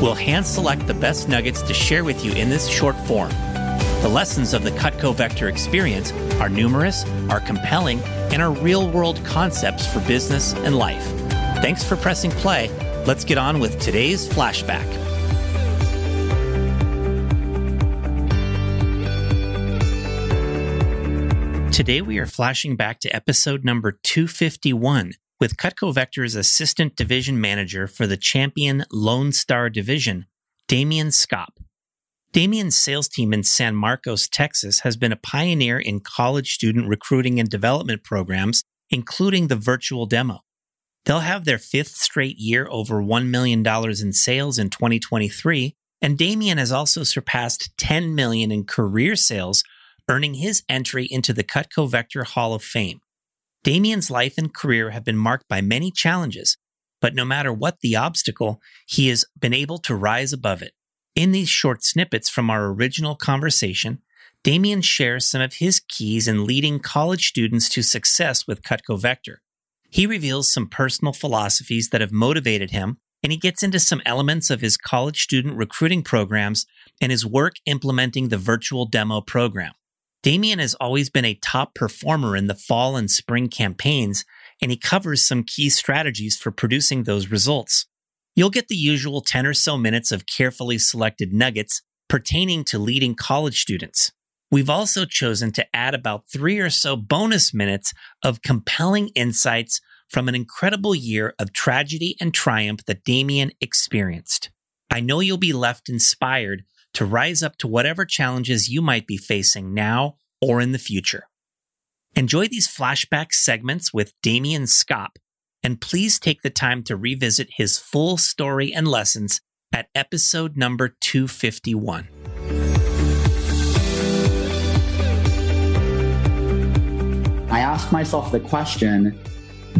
We'll hand select the best nuggets to share with you in this short form. The lessons of the Cutco Vector experience are numerous, are compelling, and are real world concepts for business and life. Thanks for pressing play. Let's get on with today's flashback. Today we are flashing back to episode number 251 with Cutco Vector's Assistant Division Manager for the Champion Lone Star Division, Demian Scopp. Demian's sales team in San Marcos, Texas has been a pioneer in college student recruiting and development programs, including the virtual demo. They'll have their fifth straight year over $1 million in sales in 2023, and Demian has also surpassed 10 million in career sales, earning his entry into the Cutco Vector Hall of Fame. Demian's life and career have been marked by many challenges, but no matter what the obstacle, he has been able to rise above it. In these short snippets from our original conversation, Demian shares some of his keys in leading college students to success with Cutco Vector. He reveals some personal philosophies that have motivated him, and he gets into some elements of his college student recruiting programs and his work implementing the virtual demo program. Demian has always been a top performer in the fall and spring campaigns, and he covers some key strategies for producing those results. You'll get the usual 10 or so minutes of carefully selected nuggets pertaining to leading college students. We've also chosen to add about three or so bonus minutes of compelling insights from an incredible year of tragedy and triumph that Demian experienced. I know you'll be left inspired to rise up to whatever challenges you might be facing now or in the future. Enjoy these flashback segments with Demian Scopp, and please take the time to revisit his full story and lessons at episode number 251. I asked myself the question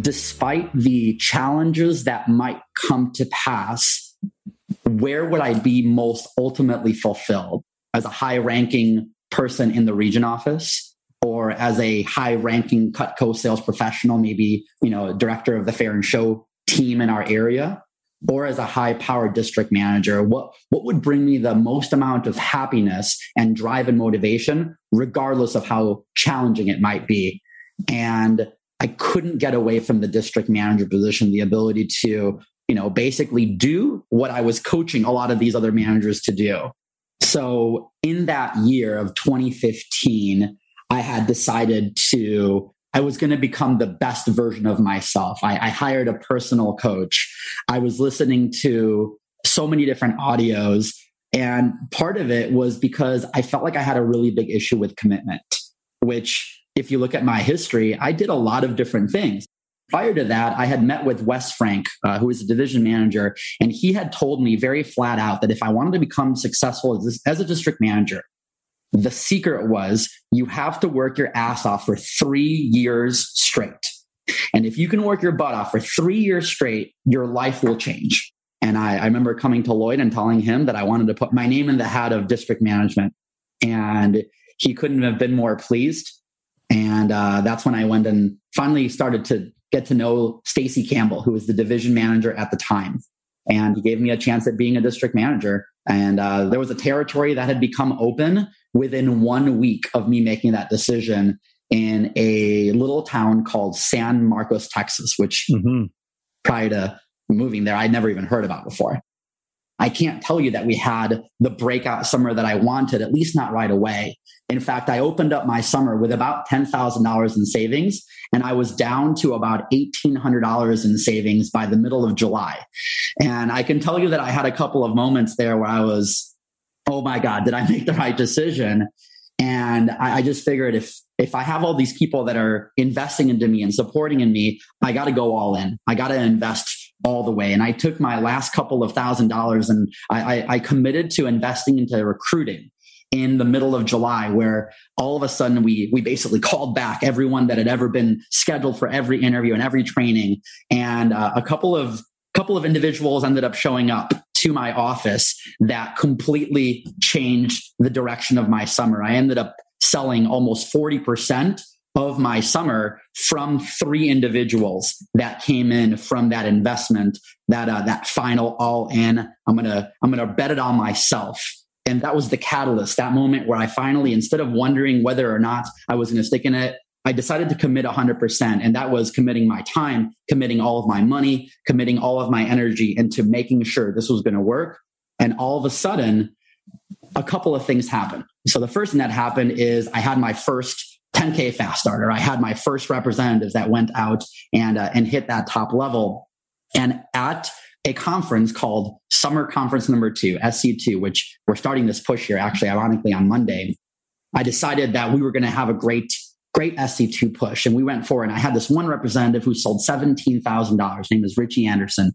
despite the challenges that might come to pass where would I be most ultimately fulfilled as a high ranking person in the region office or as a high ranking Cutco sales professional, maybe, you know, director of the fair and show team in our area or as a high powered district manager? What what would bring me the most amount of happiness and drive and motivation regardless of how challenging it might be? And i couldn't get away from the district manager position the ability to you know, basically do what I was coaching a lot of these other managers to do. So in that year of 2015, I had decided to, I was going to become the best version of myself. I, I hired a personal coach. I was listening to so many different audios. And part of it was because I felt like I had a really big issue with commitment, which if you look at my history, I did a lot of different things prior to that, I had met with Wes Frank, uh, who is a division manager, and he had told me very flat out that if I wanted to become successful as, as a district manager, the secret was you have to work your ass off for three years straight. And if you can work your butt off for three years straight, your life will change. And I, I remember coming to Lloyd and telling him that I wanted to put my name in the hat of district management. And he couldn't have been more pleased. And uh, that's when I went and finally started to get to know Stacy Campbell, who was the division manager at the time. And he gave me a chance at being a district manager. And uh, there was a territory that had become open within one week of me making that decision in a little town called San Marcos, Texas, which mm-hmm. prior to moving there, I'd never even heard about before. I can't tell you that we had the breakout summer that I wanted, at least not right away. In fact, I opened up my summer with about $10,000 in savings, and I was down to about $1,800 in savings by the middle of July. And I can tell you that I had a couple of moments there where I was, oh my God, did I make the right decision? And I, I just figured if if I have all these people that are investing into me and supporting in me, I got to go all in. I got to invest all the way. And I took my last couple of thousand dollars and I, I, I committed to investing into recruiting in the middle of July, where all of a sudden we we basically called back everyone that had ever been scheduled for every interview and every training, and uh, a couple of couple of individuals ended up showing up to my office that completely changed the direction of my summer. I ended up selling almost forty percent of my summer from three individuals that came in from that investment that uh, that final all in. I'm gonna i'm gonna bet it on myself. And that was the catalyst that moment where i finally instead of wondering whether or not i was gonna stick in it i decided to commit 100% and that was committing my time committing all of my money committing all of my energy into making sure this was gonna work. And all of a sudden a couple of things happened. So the first thing that happened is i had my first 10K fast starter. I had my first representatives that went out and, uh, and hit that top level. And at a conference called Summer Conference Number Two, SC2, which we're starting this push here actually, ironically, on Monday, I decided that we were going to have a great great SC2 push. And we went for it. And I had this one representative who sold $17,000. His name is Richie Anderson.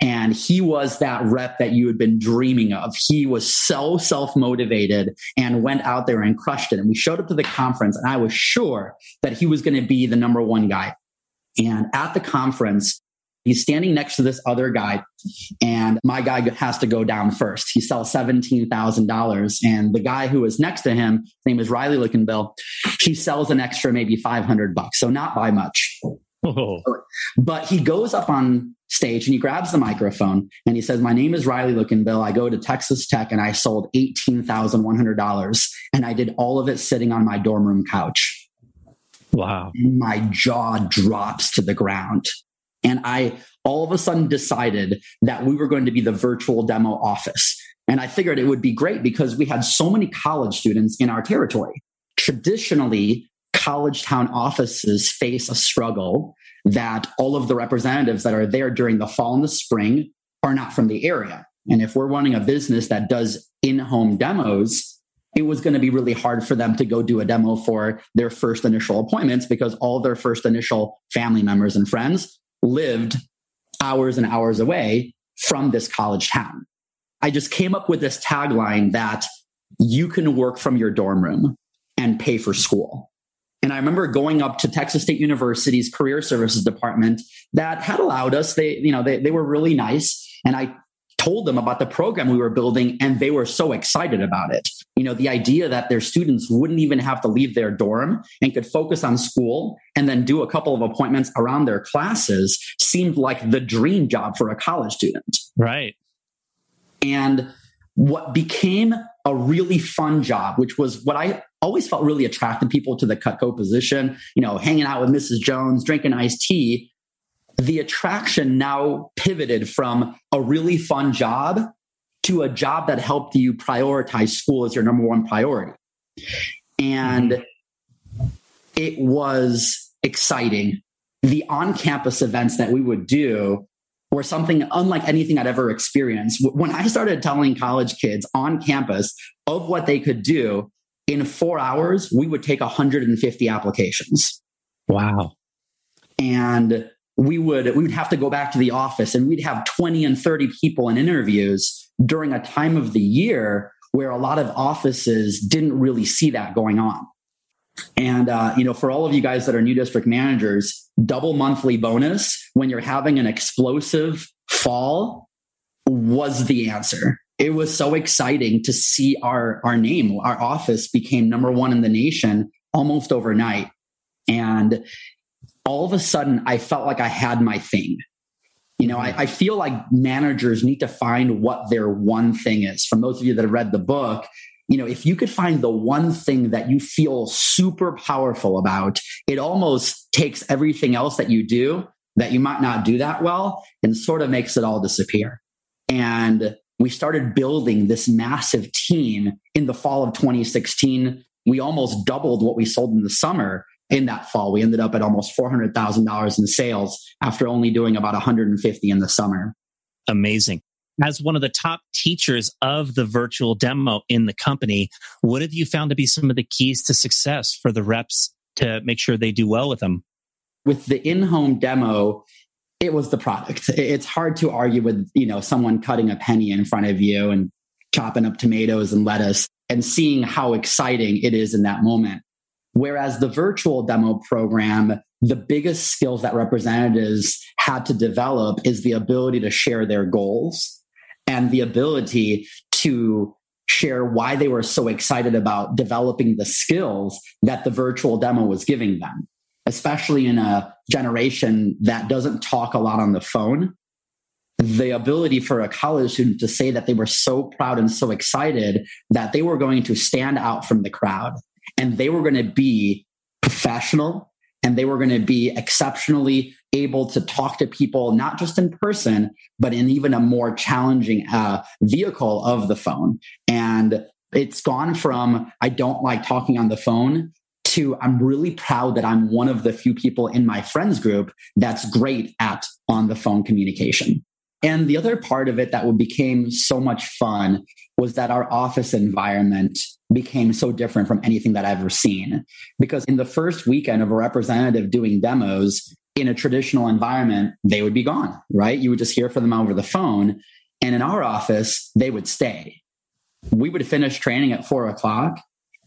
And he was that rep that you had been dreaming of. He was so self motivated and went out there and crushed it. And we showed up to the conference and I was sure that he was going to be the number one guy. And at the conference, He's standing next to this other guy, and my guy has to go down first. He sells $17,000. And the guy who is next to him, his name is Riley Lickenbill, he sells an extra maybe 500 bucks. So not by much. Oh. But he goes up on stage and he grabs the microphone and he says, My name is Riley Lickenbill. I go to Texas Tech and I sold $18,100. And I did all of it sitting on my dorm room couch. Wow. My jaw drops to the ground. And I all of a sudden decided that we were going to be the virtual demo office. And I figured it would be great because we had so many college students in our territory. Traditionally, college town offices face a struggle that all of the representatives that are there during the fall and the spring are not from the area. And if we're running a business that does in home demos, it was going to be really hard for them to go do a demo for their first initial appointments because all their first initial family members and friends lived hours and hours away from this college town. I just came up with this tagline that you can work from your dorm room and pay for school. And I remember going up to Texas State University's career services department that had allowed us, they, you know, they, they were really nice. And I told them about the program we were building and they were so excited about it. You know, the idea that their students wouldn't even have to leave their dorm and could focus on school and then do a couple of appointments around their classes seemed like the dream job for a college student. Right. And what became a really fun job, which was what I always felt really attracted people to the Cutco position, you know, hanging out with Mrs. Jones, drinking iced tea, the attraction now pivoted from a really fun job to a job that helped you prioritize school as your number one priority. And it was exciting. The on campus events that we would do were something unlike anything I'd ever experienced. When I started telling college kids on campus of what they could do, in four hours, we would take 150 applications. Wow. And we would we would have to go back to the office and we'd have 20 and 30 people in interviews during a time of the year where a lot of offices didn't really see that going on. And uh, you know for all of you guys that are new district managers double monthly bonus when you're having an explosive fall was the answer. It was so exciting to see our our name our office became number one in the nation almost overnight. And all of a sudden I felt like I had my thing. You know, I, I, feel like managers need to find what their one thing is. From those of you that have read the book, you know, if you could find the one thing that you feel super powerful about, it almost takes everything else that you do that you might not do that well and sort of makes it all disappear. And we started building this massive team in the fall of 2016. We almost doubled what we sold in the summer in that fall. We ended up at almost $400,000 in sales after only doing about 150 in the summer. Amazing. As one of the top teachers of the virtual demo in the company, what have you found to be some of the keys to success for the reps to make sure they do well with them? With the in home demo, it was the product. It's hard to argue with, you know, someone cutting a penny in front of you and chopping up tomatoes and lettuce and seeing how exciting it is in that moment. Whereas the virtual demo program, the biggest skills that representatives had to develop is the ability to share their goals and the ability to share why they were so excited about developing the skills that the virtual demo was giving them, especially in a generation that doesn't talk a lot on the phone. The ability for a college student to say that they were so proud and so excited that they were going to stand out from the crowd and they were going to be professional and they were going to be exceptionally able to talk to people not just in person but in even a more challenging uh, vehicle of the phone. And it's gone from i don't like talking on the phone to i'm really proud that i'm one of the few people in my friends group that's great at on the phone communication and the other part of it that became so much fun was that our office environment became so different from anything that I've ever seen. Because in the first weekend of a representative doing demos in a traditional environment, they would be gone, right? You would just hear from them over the phone. And in our office, they would stay. We would finish training at four o'clock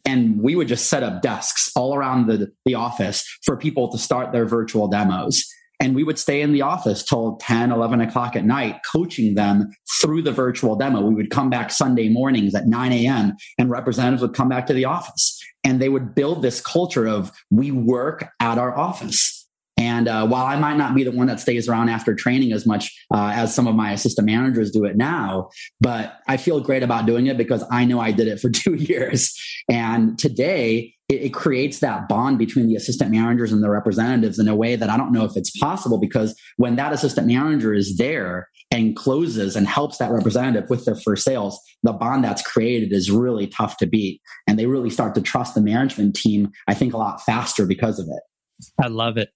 and we would just set up desks all around the, the office for people to start their virtual demos. And we would stay in the office till 10, 11 o'clock at night, coaching them through the virtual demo. We would come back Sunday mornings at 9 a.m. and representatives would come back to the office and they would build this culture of we work at our office. And uh, while I might not be the one that stays around after training as much uh, as some of my assistant managers do it now, but I feel great about doing it because I know I did it for two years. And today, it, it creates that bond between the assistant managers and the representatives in a way that I don't know if it's possible because when that assistant manager is there and closes and helps that representative with their first sales, the bond that's created is really tough to beat. And they really start to trust the management team, I think, a lot faster because of it. I love it.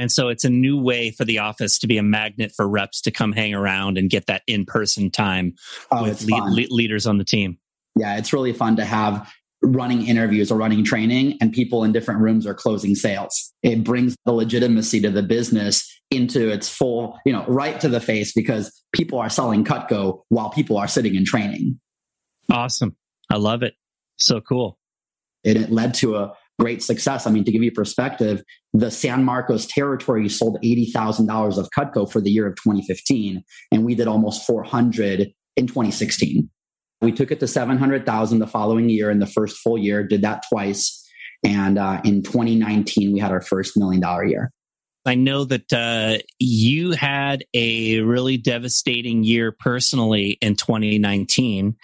And so it's a new way for the office to be a magnet for reps to come hang around and get that in person time oh, with le- le- leaders on the team. Yeah, it's really fun to have running interviews or running training and people in different rooms are closing sales. It brings the legitimacy to the business into its full, you know, right to the face because people are selling Cutco while people are sitting in training. Awesome. I love it. So cool. And it led to a great success. I mean, to give you perspective, the San Marcos territory sold $80,000 of Cutco for the year of 2015, and we did almost 400 in 2016. We took it to 700,000 the following year in the first full year, did that twice. And uh, in 2019, we had our first million dollar year. I know that uh, you had a really devastating year personally in 2019.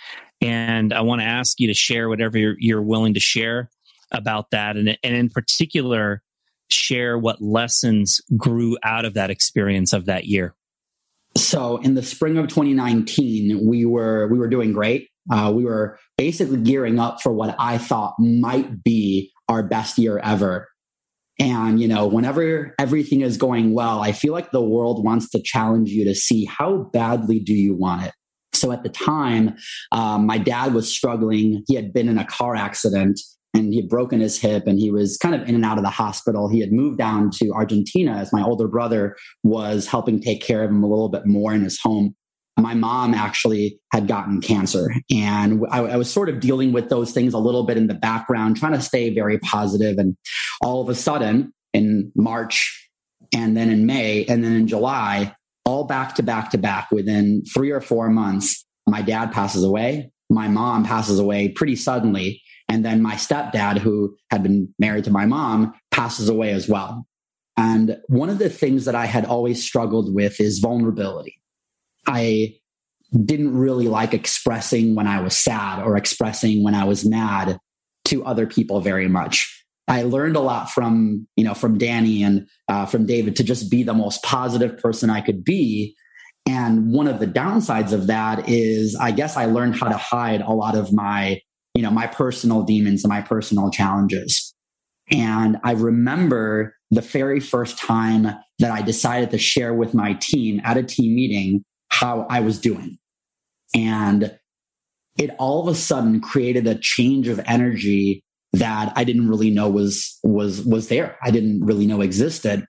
And I want to ask you to share whatever you're, you're willing to share about that. And, and in particular, share what lessons grew out of that experience of that year. So in the spring of 2019, we were we were doing great. Uh, we were basically gearing up for what I thought might be our best year ever. And you know, whenever everything is going well, I feel like the world wants to challenge you to see how badly do you want it. So at the time, um, my dad was struggling. He had been in a car accident and he had broken his hip and he was kind of in and out of the hospital. He had moved down to Argentina as my older brother was helping take care of him a little bit more in his home. My mom actually had gotten cancer, and I, I was sort of dealing with those things a little bit in the background, trying to stay very positive. And all of a sudden, in March, and then in May, and then in July, all back to back to back within three or four months, my dad passes away. My mom passes away pretty suddenly. And then my stepdad, who had been married to my mom, passes away as well. And one of the things that I had always struggled with is vulnerability. I didn't really like expressing when I was sad or expressing when I was mad to other people very much. I learned a lot from, you know, from Danny and uh, from David to just be the most positive person I could be. And one of the downsides of that is, I guess I learned how to hide a lot of my you know, my personal demons and my personal challenges. And I remember the very first time that I decided to share with my team at a team meeting how I was doing. And it all of a sudden created a change of energy that I didn't really know was was was there. I didn't really know existed.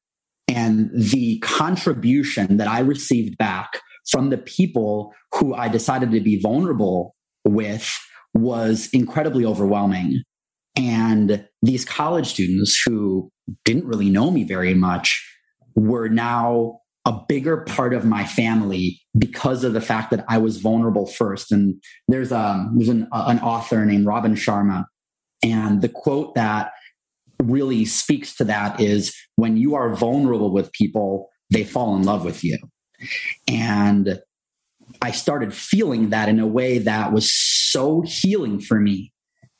And the contribution that I received back from the people who I decided to be vulnerable with was incredibly overwhelming. And these college students who didn't really know me very much were now a bigger part of my family because of the fact that I was vulnerable first. And there's, um, there's an, an author named Robin Sharma. And the quote that really speaks to that is when you are vulnerable with people, they fall in love with you. And I started feeling that in a way that was so healing for me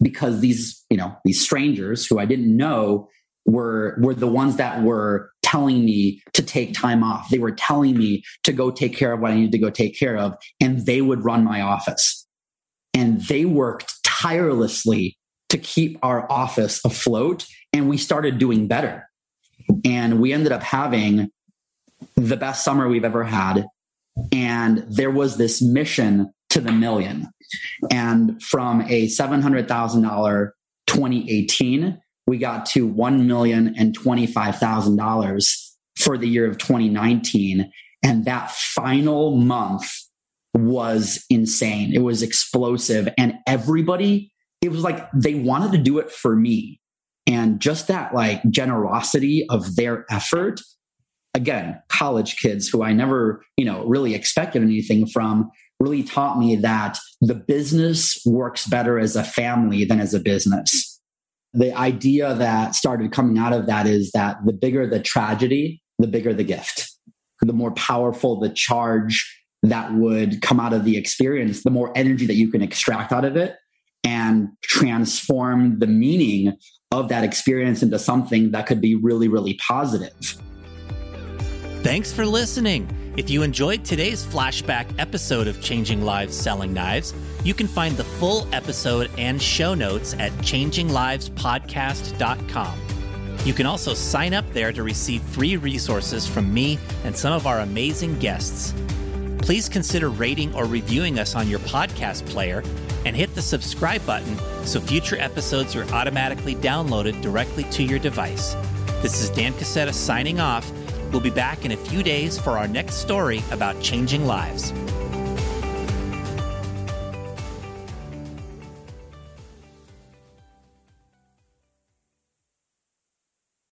because these, you know, these strangers who I didn't know were were the ones that were telling me to take time off. They were telling me to go take care of what I needed to go take care of and they would run my office. And they worked tirelessly to keep our office afloat and we started doing better. And we ended up having the best summer we've ever had. And there was this mission to the million. And from a $700,000 2018, we got to $1,025,000 for the year of 2019. And that final month was insane. It was explosive. And everybody, it was like they wanted to do it for me. And just that like generosity of their effort again, college kids who I never, you know, really expected anything from really taught me that the business works better as a family than as a business. The idea that started coming out of that is that the bigger the tragedy, the bigger the gift. The more powerful the charge that would come out of the experience, the more energy that you can extract out of it and transform the meaning of that experience into something that could be really, really positive. Thanks for listening. If you enjoyed today's flashback episode of Changing Lives Selling Knives, you can find the full episode and show notes at changinglivespodcast.com. You can also sign up there to receive free resources from me and some of our amazing guests. Please consider rating or reviewing us on your podcast player and hit the subscribe button so future episodes are automatically downloaded directly to your device. This is Dan Casetta signing off We'll be back in a few days for our next story about changing lives.